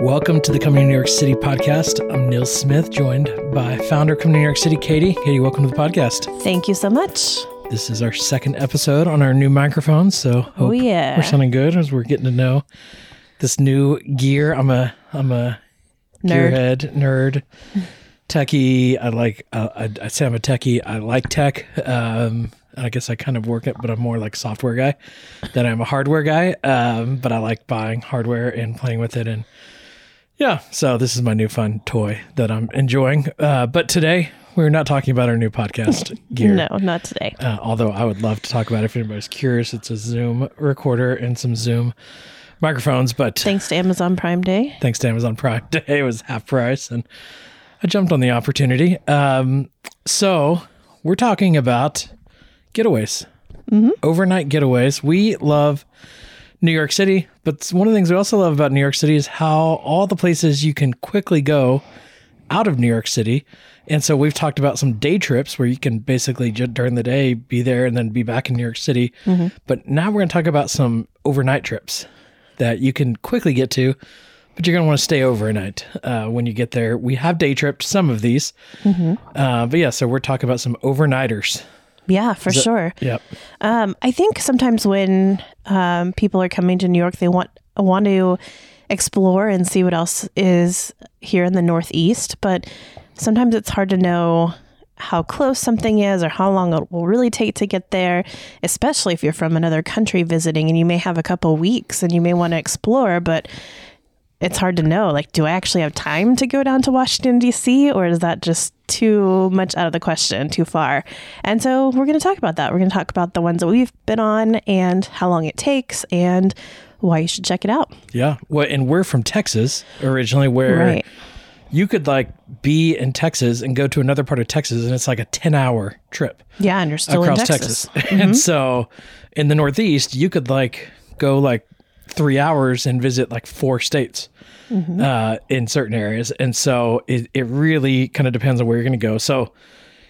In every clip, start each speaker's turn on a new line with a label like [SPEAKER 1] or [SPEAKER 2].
[SPEAKER 1] Welcome to the Coming to New York City podcast. I'm Neil Smith, joined by founder Coming to New York City, Katie. Katie, welcome to the podcast.
[SPEAKER 2] Thank you so much.
[SPEAKER 1] This is our second episode on our new microphone, so hope
[SPEAKER 2] Oh, yeah.
[SPEAKER 1] we're sounding good as we're getting to know this new gear. I'm a I'm a
[SPEAKER 2] Nerd.
[SPEAKER 1] gearhead nerd, techie. I like uh, I, I say I'm a techie. I like tech. Um, I guess I kind of work it, but I'm more like software guy than I'm a hardware guy. Um, but I like buying hardware and playing with it and yeah, so this is my new fun toy that I'm enjoying. Uh, but today we're not talking about our new podcast gear.
[SPEAKER 2] No, not today.
[SPEAKER 1] Uh, although I would love to talk about it if anybody's curious. It's a Zoom recorder and some Zoom microphones. But
[SPEAKER 2] Thanks to Amazon Prime Day.
[SPEAKER 1] thanks to Amazon Prime Day, it was half price, and I jumped on the opportunity. Um, so we're talking about getaways, overnight getaways. We love New York City, but one of the things we also love about New York City is how all the places you can quickly go out of New York City. And so we've talked about some day trips where you can basically during the day be there and then be back in New York City. But now we're going to talk about some overnight trips that you can quickly get to, but you're going to want to stay overnight uh, when you get there. We have day tripped some of these. Uh, but yeah, so we're talking about some overnighters.
[SPEAKER 2] Yeah, for sure.
[SPEAKER 1] Yep.
[SPEAKER 2] Um, I think sometimes when um, people are coming to New York, they want want to explore and see what else is here in the Northeast. But sometimes it's hard to know how close something is or how long it will really take to get there, especially if you're from another country visiting and you may have a couple weeks and you may want to explore, but it's hard to know. Like, do I actually have time to go down to Washington, D.C., or is that just too much out of the question, too far? And so we're going to talk about that. We're going to talk about the ones that we've been on and how long it takes and why you should check it out.
[SPEAKER 1] Yeah. Well, and we're from Texas originally, where
[SPEAKER 2] Right.
[SPEAKER 1] you could like be in Texas and go to another part of Texas, and it's like a 10 hour trip
[SPEAKER 2] Yeah, and you're still
[SPEAKER 1] across
[SPEAKER 2] in Texas.
[SPEAKER 1] Texas. and mm-hmm. so in the Northeast, you could like go like three hours and visit like four states
[SPEAKER 2] Mm-hmm.
[SPEAKER 1] uh, in certain areas. And so it, it really kind of depends on where you're going to go. So,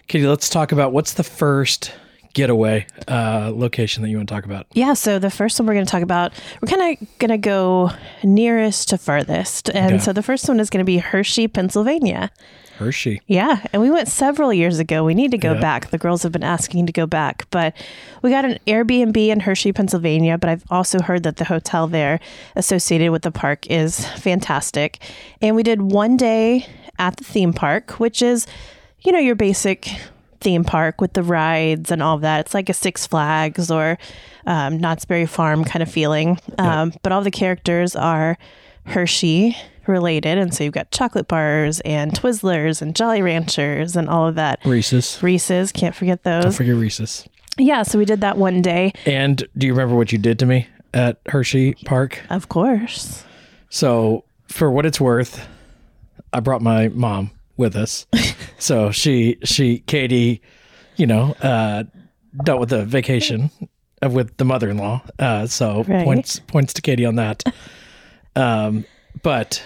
[SPEAKER 1] Katie, let's talk about what's the first getaway uh, location that you want to talk about.
[SPEAKER 2] Yeah, so the first one we're going to talk about, we're kind of going to go nearest to furthest. And
[SPEAKER 1] Okay.
[SPEAKER 2] so the first one is going to be Hershey, Pennsylvania.
[SPEAKER 1] Hershey.
[SPEAKER 2] Yeah, and we went several years ago. We need to go
[SPEAKER 1] Yeah.
[SPEAKER 2] back. The girls have been asking to go back, but we got an Airbnb in Hershey, Pennsylvania. But I've also heard that the hotel there associated with the park is fantastic. And we did one day at the theme park, which is, you know, your basic theme park with the rides and all of that. It's like a Six Flags or um, Knott's Berry Farm kind of feeling. Um, but all the characters are Hershey related. And so you've got chocolate bars and Twizzlers and Jolly Ranchers and all of that.
[SPEAKER 1] Reese's.
[SPEAKER 2] Reese's, can't forget those.
[SPEAKER 1] Don't forget Reese's.
[SPEAKER 2] Yeah, so we did that one day,
[SPEAKER 1] And do you remember what you did to me at Hershey Park?
[SPEAKER 2] of course.
[SPEAKER 1] So, for what it's worth, I brought my mom with us. so she, she, Katie, you know, uh, dealt with the vacation with the mother-in-law. Uh, so
[SPEAKER 2] Right.
[SPEAKER 1] points points to Katie on that. Um, but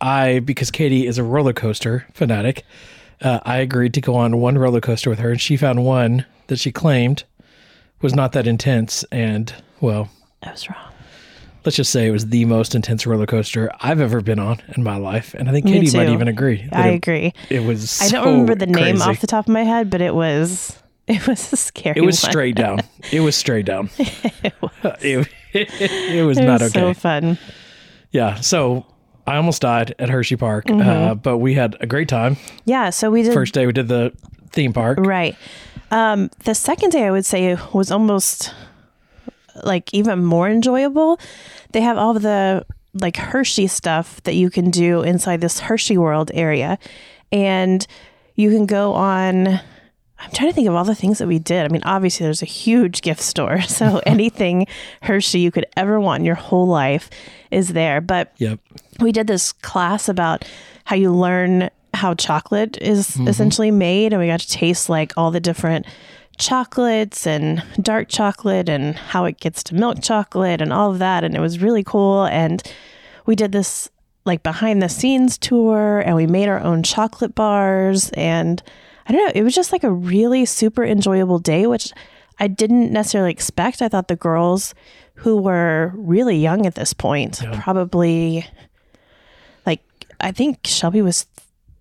[SPEAKER 1] I, because Katie is a roller coaster fanatic, uh, I agreed to go on one roller coaster with her, and she found one that she claimed was not that intense, and well,
[SPEAKER 2] I was wrong.
[SPEAKER 1] Let's just say it was the most intense roller coaster I've ever been on in my life, and I think
[SPEAKER 2] Me
[SPEAKER 1] Katie might even agree.
[SPEAKER 2] I
[SPEAKER 1] it,
[SPEAKER 2] agree.
[SPEAKER 1] it was.
[SPEAKER 2] I don't remember the name
[SPEAKER 1] crazy.
[SPEAKER 2] off the top of my head, but it was it was a scary
[SPEAKER 1] It was
[SPEAKER 2] one.
[SPEAKER 1] straight down. It was straight down. it, it was
[SPEAKER 2] It
[SPEAKER 1] not
[SPEAKER 2] was
[SPEAKER 1] okay.
[SPEAKER 2] so fun.
[SPEAKER 1] yeah. So I almost died at Hershey Park,
[SPEAKER 2] Mm-hmm.
[SPEAKER 1] uh, but we had a great time.
[SPEAKER 2] Yeah, so we did
[SPEAKER 1] First day we did the theme park.
[SPEAKER 2] Right. Um, the second day, I would say, was almost like even more enjoyable. They have all the like Hershey stuff that you can do inside this Hershey World area. And you can go on. I'm trying to think of all the things that we did. I mean, obviously, there's a huge gift store. So anything Hershey you could ever want in your whole life is there. But
[SPEAKER 1] Yep.
[SPEAKER 2] we did this class about how you learn how chocolate is mm-hmm. essentially made and we got to taste like all the different chocolates and dark chocolate and how it gets to milk chocolate and all of that and it was really cool and we did this like behind the scenes tour and we made our own chocolate bars and I don't know, it was just like a really super enjoyable day which I didn't necessarily expect. I thought the girls who were really young at this point, probably like I think Shelby was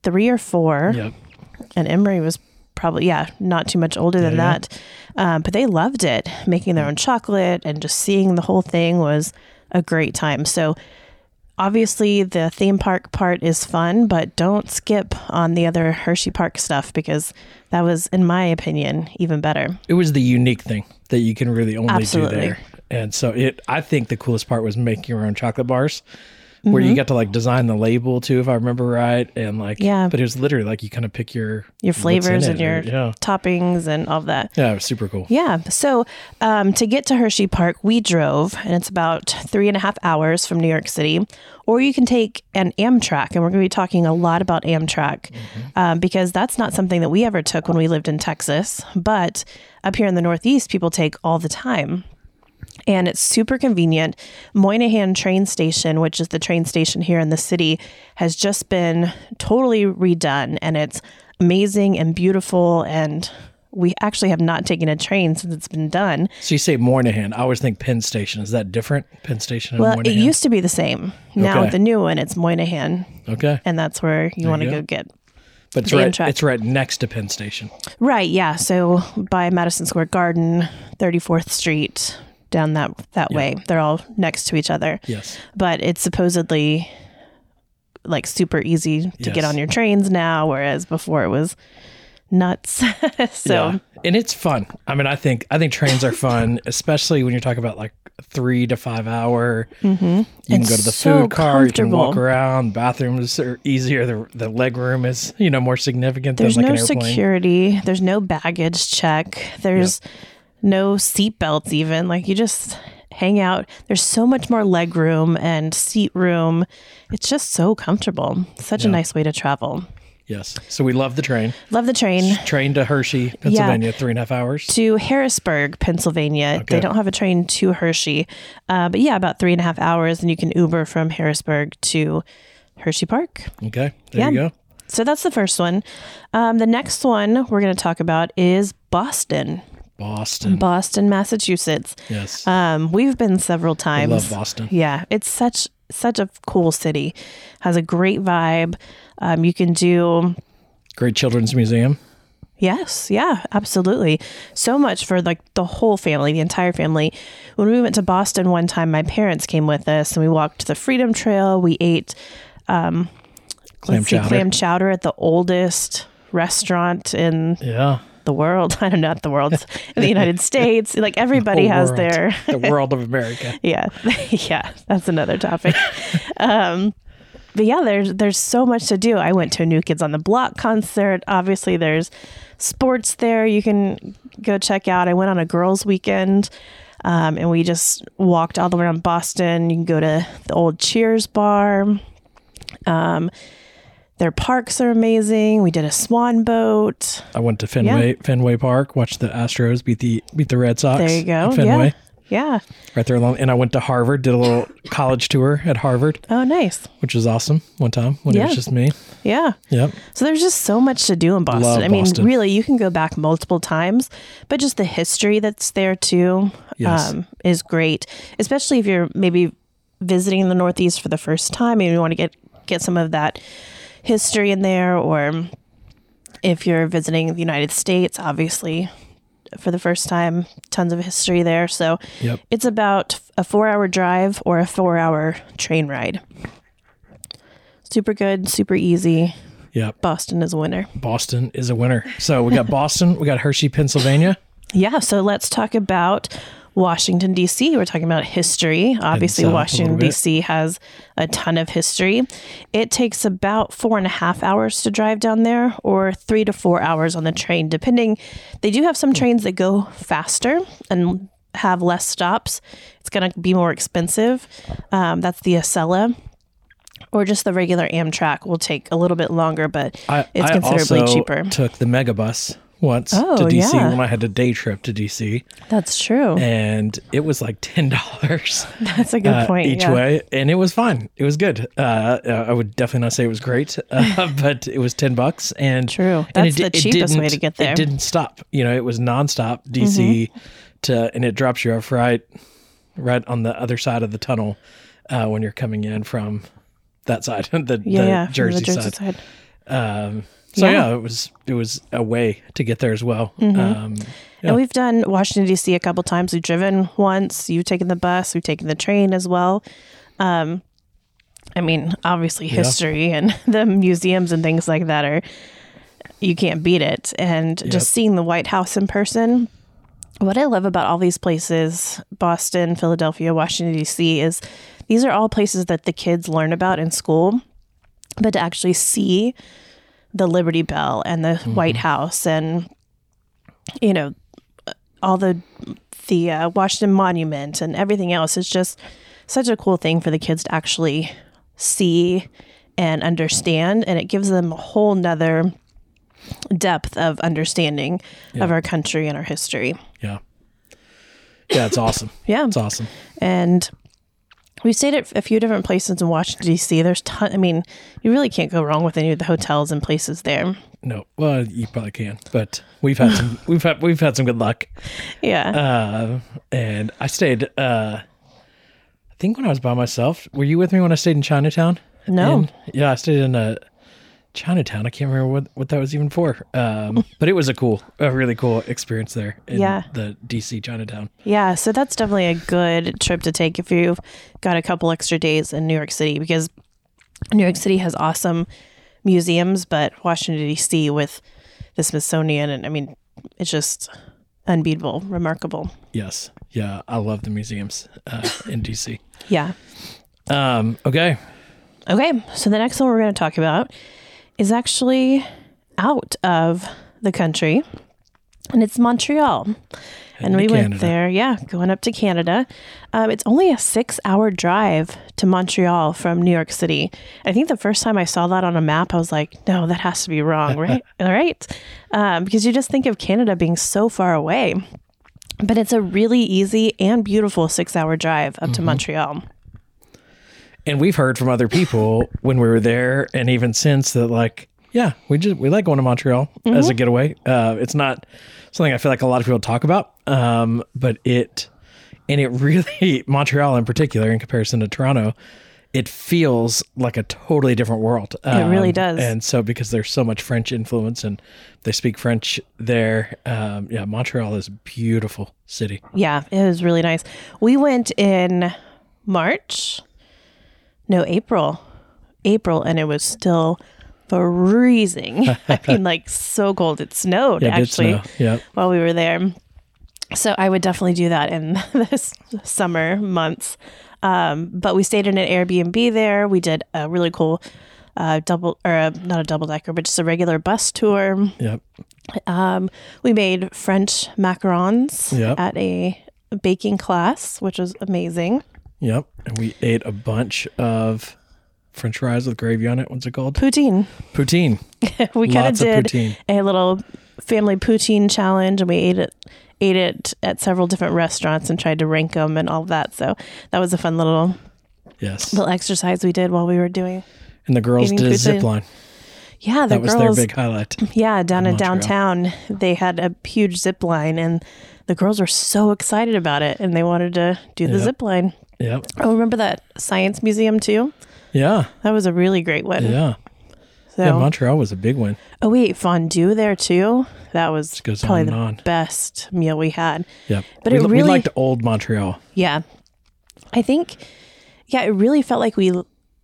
[SPEAKER 2] three or four,
[SPEAKER 1] Yep.
[SPEAKER 2] and Emery was probably yeah not too much older than
[SPEAKER 1] Yeah, yeah.
[SPEAKER 2] that. Um, but they loved it, making their own chocolate and just seeing the whole thing was a great time. So obviously the theme park part is fun, but don't skip on the other Hershey Park stuff because that was, in my opinion, even better.
[SPEAKER 1] It was the unique thing that you can really only
[SPEAKER 2] Absolutely.
[SPEAKER 1] do there. And so it I think the coolest part was making your own chocolate bars. Where
[SPEAKER 2] Mm-hmm.
[SPEAKER 1] you got to like design the label too, if I remember right, and like
[SPEAKER 2] Yeah.
[SPEAKER 1] But it was literally like you kind of pick your
[SPEAKER 2] Your flavors and your
[SPEAKER 1] or- yeah,
[SPEAKER 2] toppings and all of that.
[SPEAKER 1] yeah, it was super cool.
[SPEAKER 2] Yeah. So um, to get to Hershey Park, we drove, and it's about three and a half hours from New York City. Or you can take an Amtrak, and we're going to be talking a lot about Amtrak um, because that's not something that we ever took when we lived in Texas. But up here in the Northeast, people take all the time. And it's super convenient. Moynihan train station, which is the train station here in the city, has just been totally redone and it's amazing and beautiful. And we actually have not taken a train since it's been done.
[SPEAKER 1] So you say Moynihan. I always think Penn Station. Is that different? Penn Station and
[SPEAKER 2] Well, it used to be the same. Now
[SPEAKER 1] Okay.
[SPEAKER 2] with the new one, it's Moynihan,
[SPEAKER 1] okay.
[SPEAKER 2] and that's where you want to go
[SPEAKER 1] go.
[SPEAKER 2] get.
[SPEAKER 1] But it's right,
[SPEAKER 2] Amtrak.
[SPEAKER 1] it's right next to Penn Station.
[SPEAKER 2] Right, yeah. So by Madison Square Garden, 34th Street, down that that way. They're all next to each other.
[SPEAKER 1] Yes.
[SPEAKER 2] But it's supposedly like super easy to
[SPEAKER 1] Yes.
[SPEAKER 2] get on your trains now, whereas before it was nuts. so
[SPEAKER 1] yeah. and it's fun. I mean, I think I think trains are fun, especially when you're talking about like three to five hour. Mm-hmm. You can
[SPEAKER 2] It's
[SPEAKER 1] go to the
[SPEAKER 2] so
[SPEAKER 1] food car. You can walk around. Bathrooms are easier. The the leg room is you know more significant
[SPEAKER 2] There's
[SPEAKER 1] than like
[SPEAKER 2] no
[SPEAKER 1] an airplane.
[SPEAKER 2] security. There's no baggage check. There's no seat belts even. Like you just hang out. There's so much more leg room and seat room. It's just so comfortable. Such a nice way to travel.
[SPEAKER 1] Yes. So we love the train.
[SPEAKER 2] Love the train.
[SPEAKER 1] Train to Hershey, Pennsylvania, three and a half hours.
[SPEAKER 2] To Harrisburg, Pennsylvania. They don't have a train to Hershey. Uh, but yeah, about three and a half hours. And you can Uber from Harrisburg to Hershey Park.
[SPEAKER 1] Okay. There you go.
[SPEAKER 2] So that's the first one. Um, the next one we're going to talk about is Boston.
[SPEAKER 1] Boston.
[SPEAKER 2] Boston, Massachusetts.
[SPEAKER 1] yes.
[SPEAKER 2] Um, we've been several times.
[SPEAKER 1] love Boston.
[SPEAKER 2] Yeah, it's such such a cool city. Has a great vibe. Um, you can do
[SPEAKER 1] Great children's museum.
[SPEAKER 2] yes, yeah, absolutely. So much for like the whole family, the entire family. When we went to Boston one time, my parents came with us, and we walked the Freedom Trail. We ate
[SPEAKER 1] Clam
[SPEAKER 2] let's see, clam chowder at the oldest restaurant in
[SPEAKER 1] yeah.
[SPEAKER 2] The world. I don't know, not the world, the United States. Like everybody
[SPEAKER 1] Whole
[SPEAKER 2] has
[SPEAKER 1] world.
[SPEAKER 2] their
[SPEAKER 1] the world of America.
[SPEAKER 2] yeah yeah that's another topic um but yeah there's there's so much to do i went to a new kids on the block concert obviously there's sports there you can go check out i went on a girls weekend um, and we just walked all the way around boston you can go to the old cheers bar um, their parks are amazing we did a swan boat
[SPEAKER 1] I went to Fenway Fenway Park, watched the Astros beat the beat the Red Sox.
[SPEAKER 2] there you go
[SPEAKER 1] Fenway.
[SPEAKER 2] yeah yeah
[SPEAKER 1] Right there along and I went to Harvard, did a little college tour at Harvard,
[SPEAKER 2] oh nice
[SPEAKER 1] which was awesome one time when it was just me.
[SPEAKER 2] yeah
[SPEAKER 1] Yep.
[SPEAKER 2] So there's just so much to do in Boston.
[SPEAKER 1] Love
[SPEAKER 2] I mean,
[SPEAKER 1] Boston.
[SPEAKER 2] really, you can go back multiple times, but just the history that's there too
[SPEAKER 1] Yes.
[SPEAKER 2] um, is great. Especially if you're maybe visiting the Northeast for the first time and you want to get get some of that history in there, or if you're visiting the United States, obviously for the first time, tons of history there. So
[SPEAKER 1] Yep.
[SPEAKER 2] it's about a four hour drive or a four hour train ride. Super good, super easy.
[SPEAKER 1] Yep.
[SPEAKER 2] Boston is a winner.
[SPEAKER 1] Boston is a winner. So we got Boston, we got Hershey, Pennsylvania.
[SPEAKER 2] Yeah, so let's talk about Washington, D.C. We're talking about history. Obviously,
[SPEAKER 1] a
[SPEAKER 2] Washington. D.C. has a ton of history. It takes about four and a half hours to drive down there, or three to four hours on the train, depending. They do have some trains that go faster and have less stops. It's going to be more expensive. Um, that's the Acela. Or just the regular Amtrak will take a little bit longer, but
[SPEAKER 1] I,
[SPEAKER 2] it's
[SPEAKER 1] I
[SPEAKER 2] considerably
[SPEAKER 1] also
[SPEAKER 2] cheaper.
[SPEAKER 1] Took the megabus once
[SPEAKER 2] Oh,
[SPEAKER 1] to DC
[SPEAKER 2] yeah.
[SPEAKER 1] when I had a day trip to DC,
[SPEAKER 2] That's true.
[SPEAKER 1] and it was like ten dollars
[SPEAKER 2] That's a good
[SPEAKER 1] uh,
[SPEAKER 2] point.
[SPEAKER 1] each
[SPEAKER 2] yeah.
[SPEAKER 1] way, and it was fine. It was good. Uh, uh, I would definitely not say it was great, uh, but it was ten bucks, and
[SPEAKER 2] True.
[SPEAKER 1] and
[SPEAKER 2] That's
[SPEAKER 1] di-
[SPEAKER 2] the cheapest way to get there. Mm-hmm.
[SPEAKER 1] It didn't stop. You know, it was nonstop DC to, and it drops you off right, right on the other side of the tunnel uh, when you're coming in from that side, the,
[SPEAKER 2] Yeah,
[SPEAKER 1] the Jersey,
[SPEAKER 2] the Jersey
[SPEAKER 1] side.
[SPEAKER 2] side.
[SPEAKER 1] Um, so
[SPEAKER 2] Yeah.
[SPEAKER 1] yeah. it was it was a way to get there as well.
[SPEAKER 2] Mm-hmm.
[SPEAKER 1] Um, yeah.
[SPEAKER 2] And we've done Washington D.C. a couple times. We've driven once. You've taken the bus. We've taken the train as well. Um, I mean, obviously, history and the museums and things like that are you can't beat it. And
[SPEAKER 1] Yep.
[SPEAKER 2] just seeing the White House in person. What I love about all these places, Boston, Philadelphia, Washington D.C., is these are all places that the kids learn about in school, but to actually see the Liberty Bell and the White House and you know all the the uh, Washington Monument and everything else is just such a cool thing for the kids to actually see and understand, and it gives them a whole nother depth of understanding of our country and our history.
[SPEAKER 1] yeah, yeah, it's awesome.
[SPEAKER 2] Yeah,
[SPEAKER 1] It's awesome.
[SPEAKER 2] and we stayed at a few different places in Washington D.C. There's ton. I mean, you really can't go wrong with any of the hotels and places there.
[SPEAKER 1] No, well, you probably can, but we've had some we've had we've had some good luck.
[SPEAKER 2] Yeah,
[SPEAKER 1] Uh, and I stayed. Uh, I think when I was by myself, were you with me when I stayed in Chinatown?
[SPEAKER 2] No.
[SPEAKER 1] In- yeah, I stayed in uh, Chinatown. I can't remember what, what that was even for. Um, but it was a cool, a really cool experience there. In
[SPEAKER 2] Yeah.
[SPEAKER 1] the DC Chinatown.
[SPEAKER 2] Yeah, so that's definitely a good trip to take if you've got a couple extra days in New York City because New York City has awesome museums, but Washington D.C. with the Smithsonian and I mean, it's just unbeatable, remarkable.
[SPEAKER 1] Yes, yeah, I love the museums uh, in DC.
[SPEAKER 2] Yeah.
[SPEAKER 1] Um, okay,
[SPEAKER 2] Okay, so the next one we're going to talk about is actually out of the country, and it's Montreal. and we
[SPEAKER 1] to
[SPEAKER 2] went there, yeah, going up to Canada. Um, it's only a six hour drive to Montreal from New York City. I think the first time I saw that on a map, I was like, no, that has to be wrong, right? All right. Um, because you just think of Canada being so far away. But it's a really easy and beautiful six hour drive up
[SPEAKER 1] Mm-hmm.
[SPEAKER 2] to Montreal.
[SPEAKER 1] And we've heard from other people when we were there, and even since that, like, yeah, we just we like going to Montreal as a getaway. Uh, it's not something I feel like a lot of people talk about, um, but it and it really Montreal in particular, in comparison to Toronto, it feels like a totally different world. Um,
[SPEAKER 2] really does.
[SPEAKER 1] And so, because there's so much French influence and they speak French there, um, yeah, Montreal is a beautiful city.
[SPEAKER 2] Yeah, it was really nice. We went in March, no, April, April, and it was still freezing. I mean, like so cold. It snowed
[SPEAKER 1] Yeah, it
[SPEAKER 2] actually
[SPEAKER 1] snow. Yeah,
[SPEAKER 2] while we were there. So I would definitely do that in the summer months. Um, but we stayed in an Airbnb there. We did a really cool uh, double, or uh not a double decker, but just a regular bus tour.
[SPEAKER 1] yep,
[SPEAKER 2] Um, we made French macarons
[SPEAKER 1] Yep.
[SPEAKER 2] at a baking class, which was amazing.
[SPEAKER 1] Yep. And we ate a bunch of French fries with gravy on it. What's it called?
[SPEAKER 2] Poutine.
[SPEAKER 1] Poutine.
[SPEAKER 2] we kind of did
[SPEAKER 1] poutine.
[SPEAKER 2] a little family poutine challenge, and we ate it ate it at several different restaurants and tried to rank them and all that. So that was a fun little
[SPEAKER 1] Yes.
[SPEAKER 2] little exercise we did while we were doing.
[SPEAKER 1] And the girls did a
[SPEAKER 2] poutine.
[SPEAKER 1] zip line.
[SPEAKER 2] Yeah, the
[SPEAKER 1] That was
[SPEAKER 2] girls.
[SPEAKER 1] their big highlight.
[SPEAKER 2] Yeah, down in
[SPEAKER 1] Montreal.
[SPEAKER 2] downtown, they had a huge zip line, and the girls were so excited about it, and they wanted to do the
[SPEAKER 1] Yep.
[SPEAKER 2] zip line.
[SPEAKER 1] Yep.
[SPEAKER 2] Oh, remember that science museum too?
[SPEAKER 1] Yeah.
[SPEAKER 2] That was a really great one.
[SPEAKER 1] Yeah.
[SPEAKER 2] So,
[SPEAKER 1] Yeah. Montreal was a big win.
[SPEAKER 2] oh wait, fondue there too. That was probably the
[SPEAKER 1] on.
[SPEAKER 2] best meal we had.
[SPEAKER 1] Yep.
[SPEAKER 2] But
[SPEAKER 1] we,
[SPEAKER 2] it
[SPEAKER 1] we
[SPEAKER 2] really-
[SPEAKER 1] liked old Montreal.
[SPEAKER 2] Yeah, I think. Yeah, it really felt like we.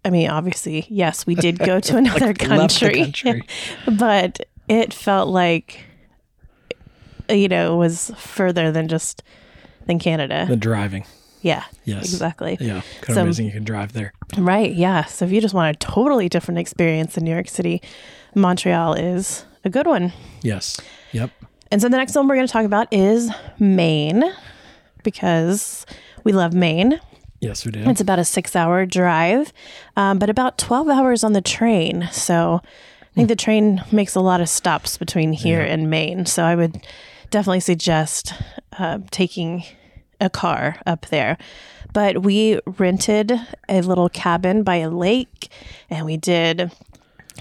[SPEAKER 2] I mean, obviously, yes, we did go to another
[SPEAKER 1] the
[SPEAKER 2] country,
[SPEAKER 1] country.
[SPEAKER 2] but it felt like, you know, it was further than just than Canada.
[SPEAKER 1] The driving.
[SPEAKER 2] Yeah,
[SPEAKER 1] Yes.
[SPEAKER 2] exactly.
[SPEAKER 1] Yeah. Kind of
[SPEAKER 2] So-
[SPEAKER 1] amazing you can drive there.
[SPEAKER 2] Right. Yeah. So if you just want a totally different experience in New York City, Montreal is a good one.
[SPEAKER 1] Yes. Yep.
[SPEAKER 2] And so the next one we're going to talk about is Maine because we love Maine.
[SPEAKER 1] Yes, we do.
[SPEAKER 2] It's about a six hour drive, um, but about 12 hours on the train. So I think the train makes a lot of stops between here
[SPEAKER 1] Yeah.
[SPEAKER 2] and Maine. So I would definitely suggest uh, taking a car up there. But we rented a little cabin by a lake and we did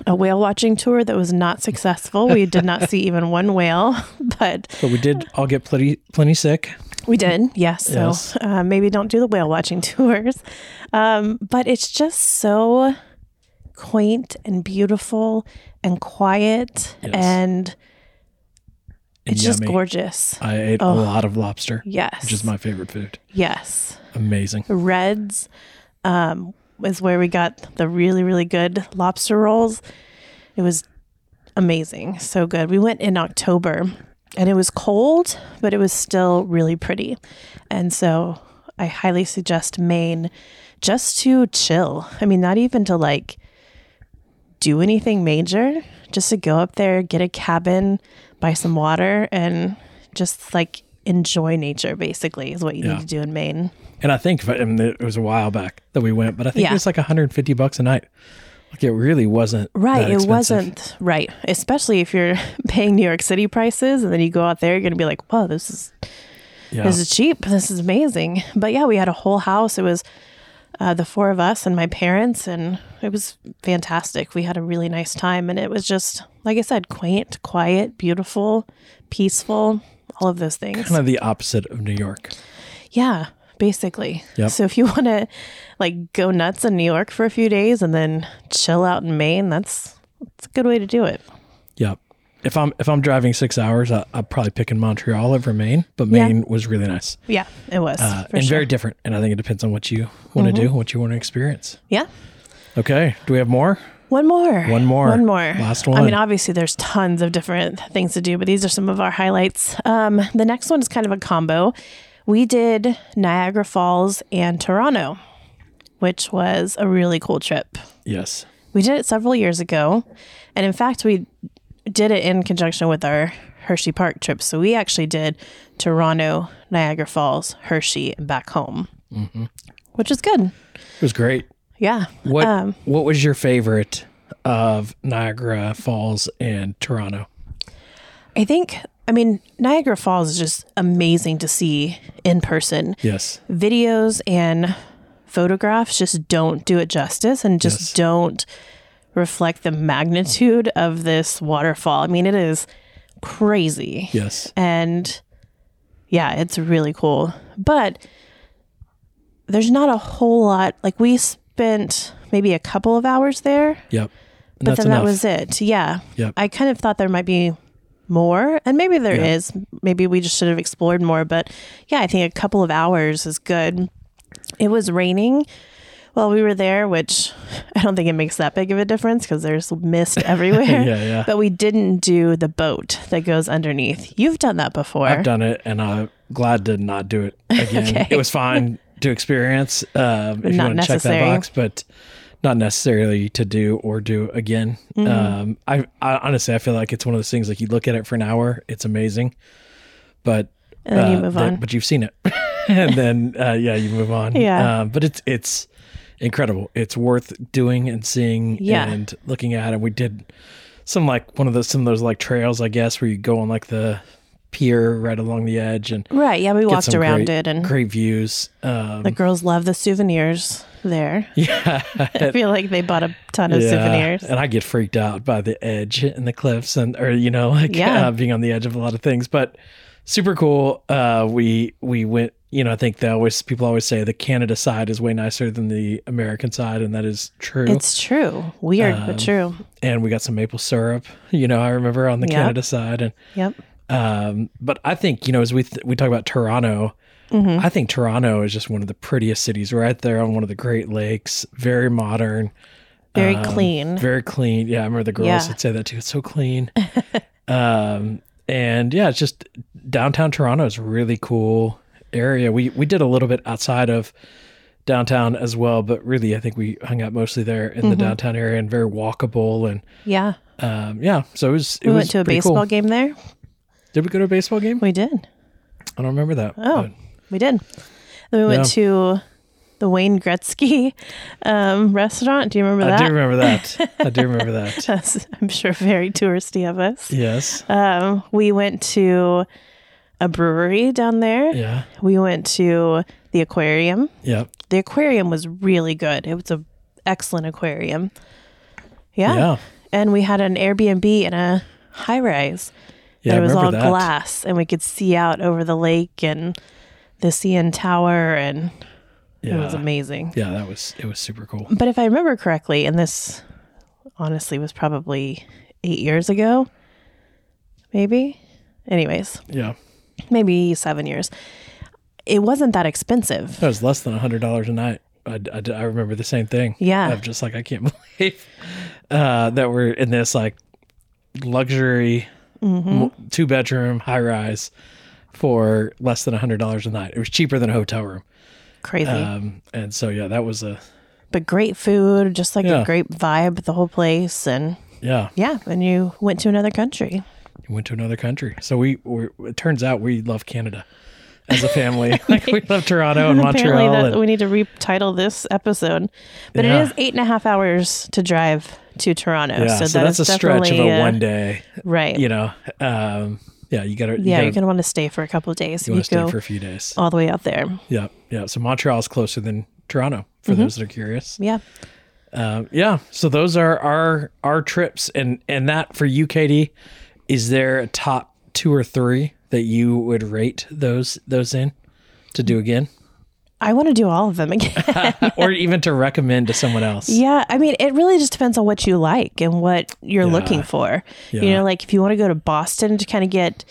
[SPEAKER 2] a whale watching tour that was not successful. We did not see even one whale, but
[SPEAKER 1] but we did all get plenty plenty sick.
[SPEAKER 2] we did, yes. So
[SPEAKER 1] Yes.
[SPEAKER 2] uh, maybe don't do the whale watching tours. Um, but it's just so quaint and beautiful and quiet
[SPEAKER 1] Yes.
[SPEAKER 2] and It's just gorgeous.
[SPEAKER 1] I ate a
[SPEAKER 2] Oh.
[SPEAKER 1] lot of lobster,
[SPEAKER 2] Yes.
[SPEAKER 1] which is my favorite food.
[SPEAKER 2] yes.
[SPEAKER 1] Amazing.
[SPEAKER 2] Reds um, is where we got the really, really good lobster rolls. It was amazing. So good. We went in October and it was cold, but it was still really pretty. And so I highly suggest Maine just to chill. I mean, not even to like do anything major, just to go up there, get a cabin, buy some water, and just like enjoy nature, basically, is what you
[SPEAKER 1] Yeah.
[SPEAKER 2] need to do in Maine.
[SPEAKER 1] And I think I mean, it was a while back that we went, but I think
[SPEAKER 2] Yeah.
[SPEAKER 1] it was like 150 bucks a night. Like it really wasn't
[SPEAKER 2] Right. It wasn't right. Especially if you're paying New York City prices and then you go out there, you're to be like, whoa, this is,
[SPEAKER 1] Yeah.
[SPEAKER 2] this is cheap. This is amazing. But yeah, we had a whole house. It was uh, the four of us and my parents, and it was fantastic. We had a really nice time. And it was just, like I said, quaint, quiet, beautiful, peaceful, all of those things.
[SPEAKER 1] kind of the opposite of New York.
[SPEAKER 2] Yeah, basically.
[SPEAKER 1] Yep.
[SPEAKER 2] So if you want to like go nuts in New York for a few days and then chill out in Maine, that's that's a good way to do it.
[SPEAKER 1] Yep. If I'm if I'm driving six hours, I, I'm probably picking Montreal over Maine, but
[SPEAKER 2] Yeah.
[SPEAKER 1] Maine was really nice
[SPEAKER 2] Yeah, it was.
[SPEAKER 1] uh, and
[SPEAKER 2] sure. Mm-hmm.
[SPEAKER 1] very different. And I think it depends on what you want to do, what you want to experience.
[SPEAKER 2] yeah.
[SPEAKER 1] Okay. Do we have more?
[SPEAKER 2] One more.
[SPEAKER 1] One more.
[SPEAKER 2] One more.
[SPEAKER 1] Last one.
[SPEAKER 2] I mean, obviously, there's tons of different things to do, but these are some of our highlights. Um, the next one is kind of a combo. We did Niagara Falls and Toronto, which was a really cool trip.
[SPEAKER 1] Yes.
[SPEAKER 2] We did it several years ago. And in fact, we did it in conjunction with our Hershey Park trip. So we actually did Toronto, Niagara Falls, Hershey, and back home, which is good.
[SPEAKER 1] It was great.
[SPEAKER 2] Yeah.
[SPEAKER 1] What
[SPEAKER 2] Um,
[SPEAKER 1] What was your favorite of Niagara Falls and Toronto?
[SPEAKER 2] I think, I mean, Niagara Falls is just amazing to see in person.
[SPEAKER 1] Yes.
[SPEAKER 2] Videos and photographs just don't do it justice and just
[SPEAKER 1] Yes.
[SPEAKER 2] don't reflect the magnitude of this waterfall. I mean, it is crazy.
[SPEAKER 1] Yes.
[SPEAKER 2] and yeah, it's really cool. But there's not a whole lot. Like we spent maybe a couple of hours there,
[SPEAKER 1] Yep. And
[SPEAKER 2] but then
[SPEAKER 1] enough.
[SPEAKER 2] that was it. Yeah,
[SPEAKER 1] Yep.
[SPEAKER 2] I kind of thought there might be more, and maybe there
[SPEAKER 1] Yeah.
[SPEAKER 2] is. Maybe we just should have explored more. But yeah, I think a couple of hours is good. It was raining while we were there, which I don't think it makes that big of a difference because there's mist everywhere.
[SPEAKER 1] Yeah, yeah.
[SPEAKER 2] But we didn't do the boat that goes underneath. You've done that before.
[SPEAKER 1] I've done it, and I'm glad to not do it again.
[SPEAKER 2] Okay.
[SPEAKER 1] It was fine to experience um, if you
[SPEAKER 2] not
[SPEAKER 1] want to check that box, but not necessarily to do or do again.
[SPEAKER 2] Mm-hmm.
[SPEAKER 1] Um, I, I honestly, I feel like it's one of those things like you look at it for an hour, it's amazing, but
[SPEAKER 2] And then you
[SPEAKER 1] uh,
[SPEAKER 2] move
[SPEAKER 1] the-
[SPEAKER 2] on.
[SPEAKER 1] But you've seen it, and then uh, yeah, you move on.
[SPEAKER 2] Yeah.
[SPEAKER 1] Um, but it's it's incredible. It's worth doing and seeing
[SPEAKER 2] Yeah.
[SPEAKER 1] and looking at. And we did some like one of those some of those like trails, I guess, where you go on like the pier right along the edge and
[SPEAKER 2] Right. Yeah, we walked around
[SPEAKER 1] great,
[SPEAKER 2] it, and
[SPEAKER 1] great views. Um,
[SPEAKER 2] the girls love the souvenirs there.
[SPEAKER 1] yeah,
[SPEAKER 2] I feel like they bought a ton of
[SPEAKER 1] Yeah,
[SPEAKER 2] souvenirs.
[SPEAKER 1] And I get freaked out by the edge and the cliffs and or you know like
[SPEAKER 2] Yeah.
[SPEAKER 1] uh, being on the edge of a lot of things, but super cool. Uh, we we went. You know, I think they always people always say the Canada side is way nicer than the American side, and that is true.
[SPEAKER 2] It's true. Weird,
[SPEAKER 1] Um,
[SPEAKER 2] but true.
[SPEAKER 1] and we got some maple syrup. You know, I remember on the
[SPEAKER 2] Yep.
[SPEAKER 1] Canada side, and
[SPEAKER 2] Yep.
[SPEAKER 1] um, but I think you know as we th- we talk about Toronto,
[SPEAKER 2] Mm-hmm.
[SPEAKER 1] I think Toronto is just one of the prettiest cities, right there on one of the Great Lakes. Very modern,
[SPEAKER 2] Very
[SPEAKER 1] um,
[SPEAKER 2] clean.
[SPEAKER 1] very clean. Yeah, I remember the girls
[SPEAKER 2] Yeah.
[SPEAKER 1] would say that too. It's so clean. um, and yeah, it's just downtown Toronto is really cool area. We we did a little bit outside of downtown as well, but really I think we hung out mostly there in
[SPEAKER 2] Mm-hmm.
[SPEAKER 1] the downtown area and very walkable and
[SPEAKER 2] yeah.
[SPEAKER 1] um, yeah. So it was. It
[SPEAKER 2] We
[SPEAKER 1] was
[SPEAKER 2] went to a baseball
[SPEAKER 1] cool.
[SPEAKER 2] game there.
[SPEAKER 1] Did we go to a baseball game?
[SPEAKER 2] We did.
[SPEAKER 1] I don't remember that.
[SPEAKER 2] Oh,
[SPEAKER 1] but-
[SPEAKER 2] we did. Then we went to the Wayne Gretzky um, restaurant. Do you remember that?
[SPEAKER 1] I do remember that. I do remember that.
[SPEAKER 2] That's, I'm sure, very touristy of us.
[SPEAKER 1] Yes.
[SPEAKER 2] Um, we went to a brewery down there.
[SPEAKER 1] Yeah.
[SPEAKER 2] We went to the aquarium.
[SPEAKER 1] Yep.
[SPEAKER 2] The aquarium was really good. It was a excellent aquarium. Yeah.
[SPEAKER 1] Yeah.
[SPEAKER 2] And we had an Airbnb in a high rise.
[SPEAKER 1] Yeah.
[SPEAKER 2] and it was all
[SPEAKER 1] that.
[SPEAKER 2] glass and we could see out over the lake and the CN Tower and
[SPEAKER 1] Yeah.
[SPEAKER 2] it was amazing.
[SPEAKER 1] Yeah. That was. It was super cool.
[SPEAKER 2] But if I remember correctly, and this honestly was probably eight years ago, maybe. Anyways,
[SPEAKER 1] Yeah.
[SPEAKER 2] Maybe seven years. It wasn't that expensive.
[SPEAKER 1] That was less than a hundred dollars a night. I, I, I remember the same thing.
[SPEAKER 2] Yeah.
[SPEAKER 1] I'm just like, I can't believe uh, that we're in this like luxury
[SPEAKER 2] Mm-hmm.
[SPEAKER 1] two bedroom high rise for less than a hundred dollars a night. It was cheaper than a hotel room.
[SPEAKER 2] Crazy.
[SPEAKER 1] Um, and so, yeah, that was a,
[SPEAKER 2] but great food, just like
[SPEAKER 1] Yeah.
[SPEAKER 2] a great vibe, the whole place. And
[SPEAKER 1] yeah,
[SPEAKER 2] yeah, and you went to another country.
[SPEAKER 1] We went to another country. So we, it turns out we love Canada as a family. like we love Toronto and
[SPEAKER 2] Apparently,
[SPEAKER 1] Montreal.
[SPEAKER 2] that
[SPEAKER 1] and-
[SPEAKER 2] we need to retitle this episode. But
[SPEAKER 1] Yeah.
[SPEAKER 2] it is eight and a half hours to drive to Toronto.
[SPEAKER 1] yeah, so,
[SPEAKER 2] so, that
[SPEAKER 1] that's a stretch of a
[SPEAKER 2] uh,
[SPEAKER 1] one day,
[SPEAKER 2] Right.
[SPEAKER 1] you know, um, yeah, you gotta, you
[SPEAKER 2] yeah,
[SPEAKER 1] gotta,
[SPEAKER 2] you're to want to stay for a couple of days.
[SPEAKER 1] you
[SPEAKER 2] You,
[SPEAKER 1] want to stay for a few days.
[SPEAKER 2] all the way out there.
[SPEAKER 1] Yeah, yeah. So Montreal is closer than Toronto for
[SPEAKER 2] Mm-hmm.
[SPEAKER 1] those that are curious.
[SPEAKER 2] Yeah.
[SPEAKER 1] Um, yeah. So those are our our trips, and and that for you, Katie, is there a top two or three that you would rate those those in to do again,
[SPEAKER 2] I want to do all of them again.
[SPEAKER 1] or even to recommend to someone else?
[SPEAKER 2] yeah. I mean, it really just depends on what you like and what you're
[SPEAKER 1] Yeah.
[SPEAKER 2] looking for. You know, like if you want to go to Boston to kind of get,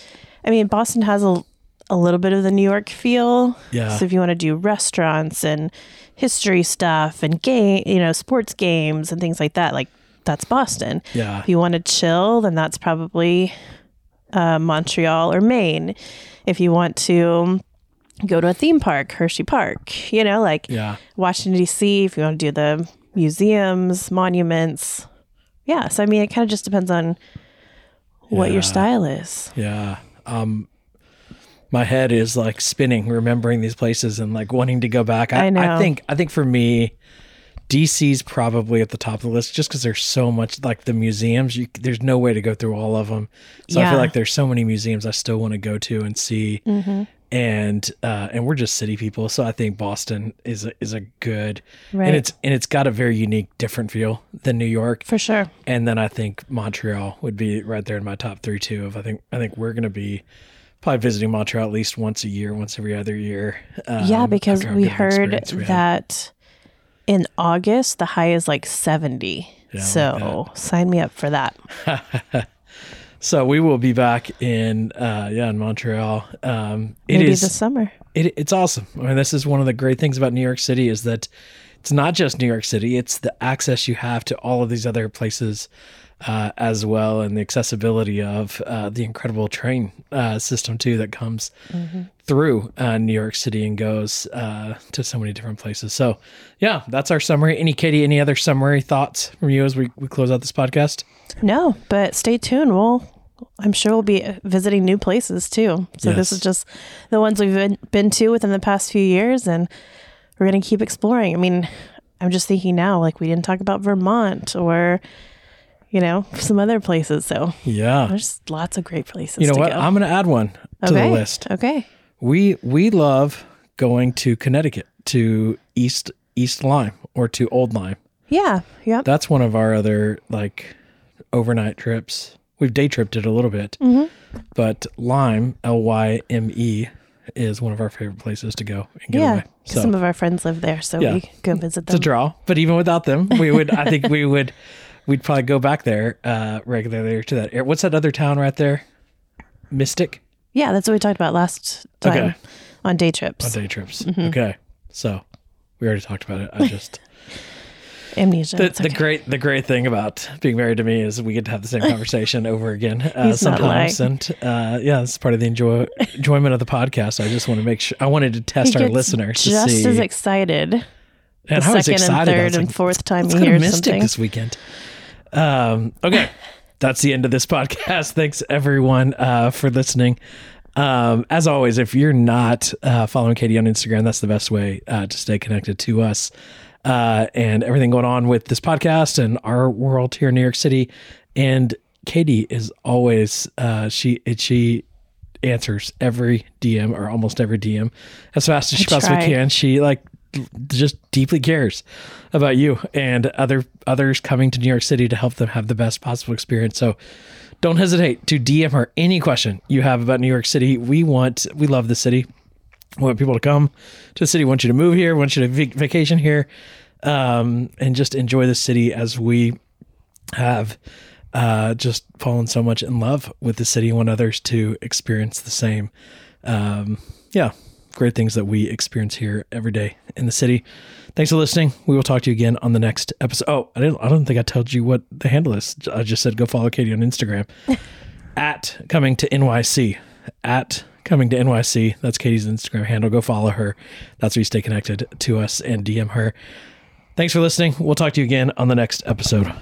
[SPEAKER 2] I mean, Boston has a, a little bit of the New York feel.
[SPEAKER 1] Yeah.
[SPEAKER 2] So if you want to do restaurants and history stuff and game, you know, sports games and things like that, like that's Boston.
[SPEAKER 1] Yeah.
[SPEAKER 2] If you want to chill, then that's probably uh, Montreal or Maine. If you want to go to a theme park, Hershey Park, you know, like
[SPEAKER 1] Yeah.
[SPEAKER 2] Washington, D.C., if you want to do the museums, monuments. Yeah. So, I mean, it kind of just depends on what
[SPEAKER 1] Yeah.
[SPEAKER 2] your style is.
[SPEAKER 1] Yeah. Um, my head is like spinning, remembering these places and like wanting to go back. I,
[SPEAKER 2] I know.
[SPEAKER 1] I think I think for me, DC's probably at the top of the list just because there's so much like the museums. You, there's no way to go through all of them. So I feel like there's so many museums I still want to go to and see.
[SPEAKER 2] Mm-hmm.
[SPEAKER 1] And uh, and we're just city people, so I think Boston is a, is a good
[SPEAKER 2] Right.
[SPEAKER 1] and it's and it's got a very unique, different feel than New York.
[SPEAKER 2] For sure.
[SPEAKER 1] And then I think Montreal would be right there in my top three too. Of I think I think we're gonna be probably visiting Montreal at least once a year, once every other year. um,
[SPEAKER 2] yeah, because we
[SPEAKER 1] good of an
[SPEAKER 2] heard
[SPEAKER 1] we
[SPEAKER 2] that in August, the high is like 70.
[SPEAKER 1] Yeah,
[SPEAKER 2] so
[SPEAKER 1] like
[SPEAKER 2] sign me up for that.
[SPEAKER 1] So we will be back in uh, yeah in Montreal. Um, it
[SPEAKER 2] Maybe
[SPEAKER 1] is
[SPEAKER 2] this summer.
[SPEAKER 1] it, it's awesome. I mean, this is one of the great things about New York City is that it's not just New York City; it's the access you have to all of these other places uh, as well, and the accessibility of uh, the incredible train uh, system too that comes through uh, New York City and goes uh, to so many different places. So, yeah, that's our summary. Any Katie, any other summary thoughts from you as we, we close out this podcast?
[SPEAKER 2] No, but stay tuned. We'll, I'm sure we'll be visiting new places too. So this is just the ones we've been, been to within the past few years, and we're going to keep exploring. I mean, I'm just thinking now, like we didn't talk about Vermont or, you know, some other places. So
[SPEAKER 1] Yeah.
[SPEAKER 2] there's lots of great places.
[SPEAKER 1] You know
[SPEAKER 2] to
[SPEAKER 1] what?
[SPEAKER 2] Go.
[SPEAKER 1] I'm going to add one to
[SPEAKER 2] okay.
[SPEAKER 1] the list.
[SPEAKER 2] Okay.
[SPEAKER 1] We we love going to Connecticut to East East Lyme or to Old Lyme.
[SPEAKER 2] Yeah. Yep.
[SPEAKER 1] That's one of our other like overnight trips. We've day tripped it a little bit,
[SPEAKER 2] Mm-hmm.
[SPEAKER 1] but Lyme L Y M E is one of our favorite places to go and get
[SPEAKER 2] yeah.
[SPEAKER 1] away. So
[SPEAKER 2] Some of our friends live there, so
[SPEAKER 1] Yeah.
[SPEAKER 2] we go visit
[SPEAKER 1] it's a draw. But even without them, we would. I think we would. We'd probably go back there uh, regularly to that. What's that other town right there? Mystic.
[SPEAKER 2] yeah, that's what we talked about last time
[SPEAKER 1] Okay.
[SPEAKER 2] on day trips.
[SPEAKER 1] on day trips.
[SPEAKER 2] Mm-hmm.
[SPEAKER 1] Okay, so we already talked about it. I just
[SPEAKER 2] Amnesia.
[SPEAKER 1] the,
[SPEAKER 2] it's
[SPEAKER 1] the great the great thing about being married to me is we get to have the same conversation over again uh, sometimes, and uh, yeah, it's part of the enjoy enjoyment of the podcast. I just want to make sure I wanted to test
[SPEAKER 2] He
[SPEAKER 1] our listeners to
[SPEAKER 2] just
[SPEAKER 1] see.
[SPEAKER 2] as excited
[SPEAKER 1] and
[SPEAKER 2] the
[SPEAKER 1] I was
[SPEAKER 2] second
[SPEAKER 1] excited.
[SPEAKER 2] and third and fourth time
[SPEAKER 1] let's
[SPEAKER 2] he
[SPEAKER 1] to
[SPEAKER 2] hears
[SPEAKER 1] Mystic
[SPEAKER 2] something.
[SPEAKER 1] this weekend. Um, okay, that's the end of this podcast. Thanks everyone uh, for listening. Um, as always, if you're not uh, following Katie on Instagram, that's the best way uh, to stay connected to us uh, and everything going on with this podcast and our world here in New York City. And Katie is always uh, she it, she answers every DM or almost every DM as fast as she
[SPEAKER 2] I
[SPEAKER 1] possibly can. She like just deeply cares about you and other others coming to New York City to help them have the best possible experience. So don't hesitate to DM her any question you have about New York City. We want we love the city. We want people to come to the city. We want you to move here. We want you to vac- vacation here, um, and just enjoy the city as we have uh, just fallen so much in love with the city and want others to experience the same. Um, yeah, great things that we experience here every day in the city. Thanks for listening. We will talk to you again on the next episode. Oh, I didn't. I don't think I told you what the handle is. I just said go follow Katie on Instagram at coming to NYC at coming to NYC. That's Katie's Instagram handle. Go follow her. That's where you stay connected to us and DM her. Thanks for listening. We'll talk to you again on the next episode.